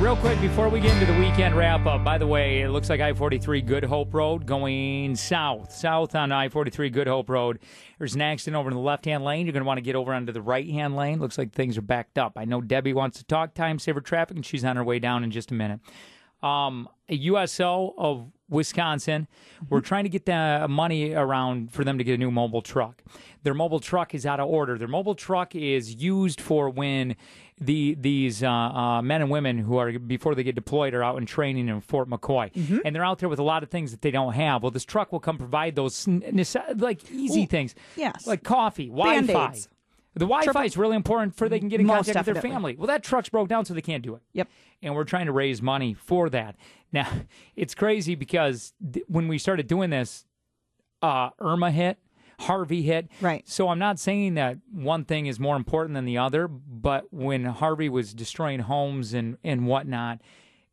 real quick before we get into the weekend wrap up, by the way, it looks like I 43 Good Hope Road going south. South on I 43 Good Hope Road. There's an accident over in the left hand lane. You're going to want to get over onto the right hand lane. Looks like things are backed up. I know Debbie wants to talk time saver traffic, and she's on her way down in just a minute. Um, a USO of Wisconsin. We're trying to get the money around for them to get a new mobile truck. Their mobile truck is out of order. Their mobile truck is used for when the these uh, uh, men and women who are before they get deployed are out in training in Fort McCoy, and they're out there with a lot of things that they don't have. Well, this truck will come provide those like easy Ooh, things, yes. like coffee, Wi-Fi. Band-Aids. The Wi-Fi is really important for they can get in Most contact with their family. Well, that truck's broke down, so they can't do it Yep. and we're trying to raise money for that. Now, it's crazy because th- when we started doing this, uh, Irma hit, Harvey hit. Right. So I'm not saying that one thing is more important than the other, but when Harvey was destroying homes and, and whatnot,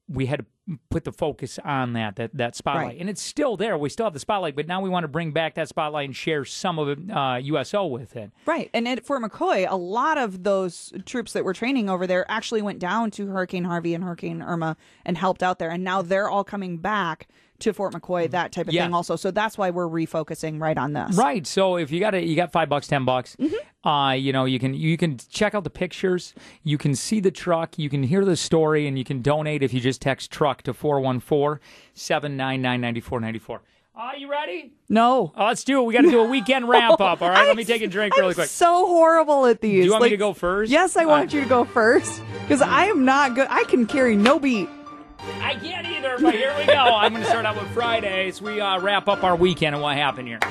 we had to put the focus on that, that, that spotlight. Right. And it's still there. We still have the spotlight, but now we want to bring back that spotlight and share some of it, uh, USO with it. Right. And at Fort McCoy, a lot of those troops that were training over there actually went down to Hurricane Harvey and Hurricane Irma and helped out there. And now they're all coming back to Fort McCoy, that type of Yeah. thing also. So that's why we're refocusing right on this. Right. So if you got it, you got five bucks, ten bucks. Mm-hmm. Uh, you know, you can you can check out the pictures. You can see the truck. You can hear the story, and you can donate if you just text truck to 414-799-9494. Are you ready? No. Oh, let's do it. We got to do a weekend wrap up. All right. Let me take a drink really I'm quick. so horrible at these. Do you want me to go first? Yes, I want right. you to go first because I am not good. I can carry no beat. I can't either, but here we go. I'm going to start out with Fridays. We uh, wrap up our weekend and what happened here.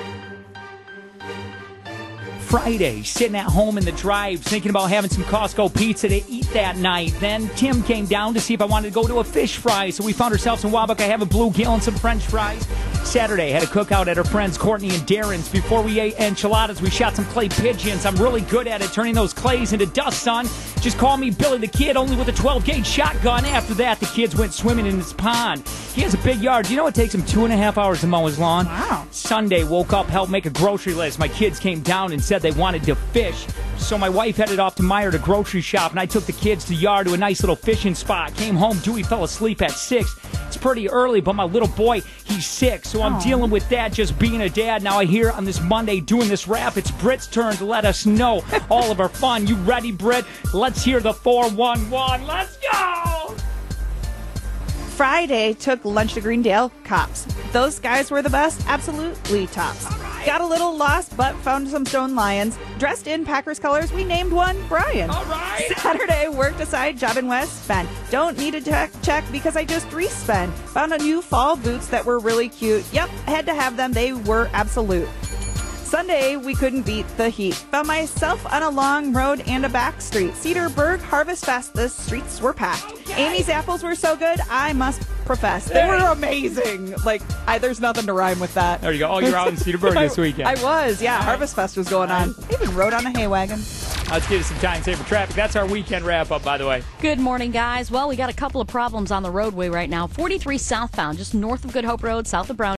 Friday, sitting at home in the drive, thinking about having some Costco pizza to eat that night. Then Tim came down to see if I wanted to go to a fish fry, so we found ourselves in Wabuck. I have a bluegill and some French fries. Saturday, had a cookout at our friends Courtney and Darren's. Before we ate enchiladas, we shot some clay pigeons. I'm really good at it, turning those clays into dust, son. Just call me Billy the Kid, only with a 12 gauge shotgun. After that, the kids went swimming in his pond. He has a big yard. Do you know it takes him two and a half hours to mow his lawn? Wow. Sunday, woke up, helped make a grocery list. My kids came down and said they wanted to fish. So my wife headed off to Meijer to grocery shop, and I took the kids to yard to a nice little fishing spot. Came home, Dewey fell asleep at 6. That's pretty early, but my little boy, he's sick, so I'm Aww. dealing with that just being a dad. Now I hear on this Monday doing this rap, it's Brit's turn to let us know all of our fun. You ready, Brit? Let's hear the 411. Let's go! Friday took lunch to Greendale cops. Those guys were the best, absolutely tops. Got a little lost, but found some stone lions. Dressed in Packers colors, we named one Brian. All right. Saturday, worked aside, job in West Bend. Don't need a check, check because I just respent. Found a new fall boots that were really cute. Yep, had to have them. They were absolute. Sunday, we couldn't beat the heat. Found myself on a long road and a back street. Cedarburg Harvest Fest, the streets were packed. Amy's apples were so good, I must profess. They were amazing. Like, I, there's nothing to rhyme with that. There you go. Oh, you're out in Cedarburg this weekend. I was, yeah. Harvest Fest was going on. I even rode on a hay wagon. Let's get us some time saver traffic. That's our weekend wrap up, by the way. Good morning, guys. Well, we got a couple of problems on the roadway right now. 43 southbound, just north of Good Hope Road, south of Brown.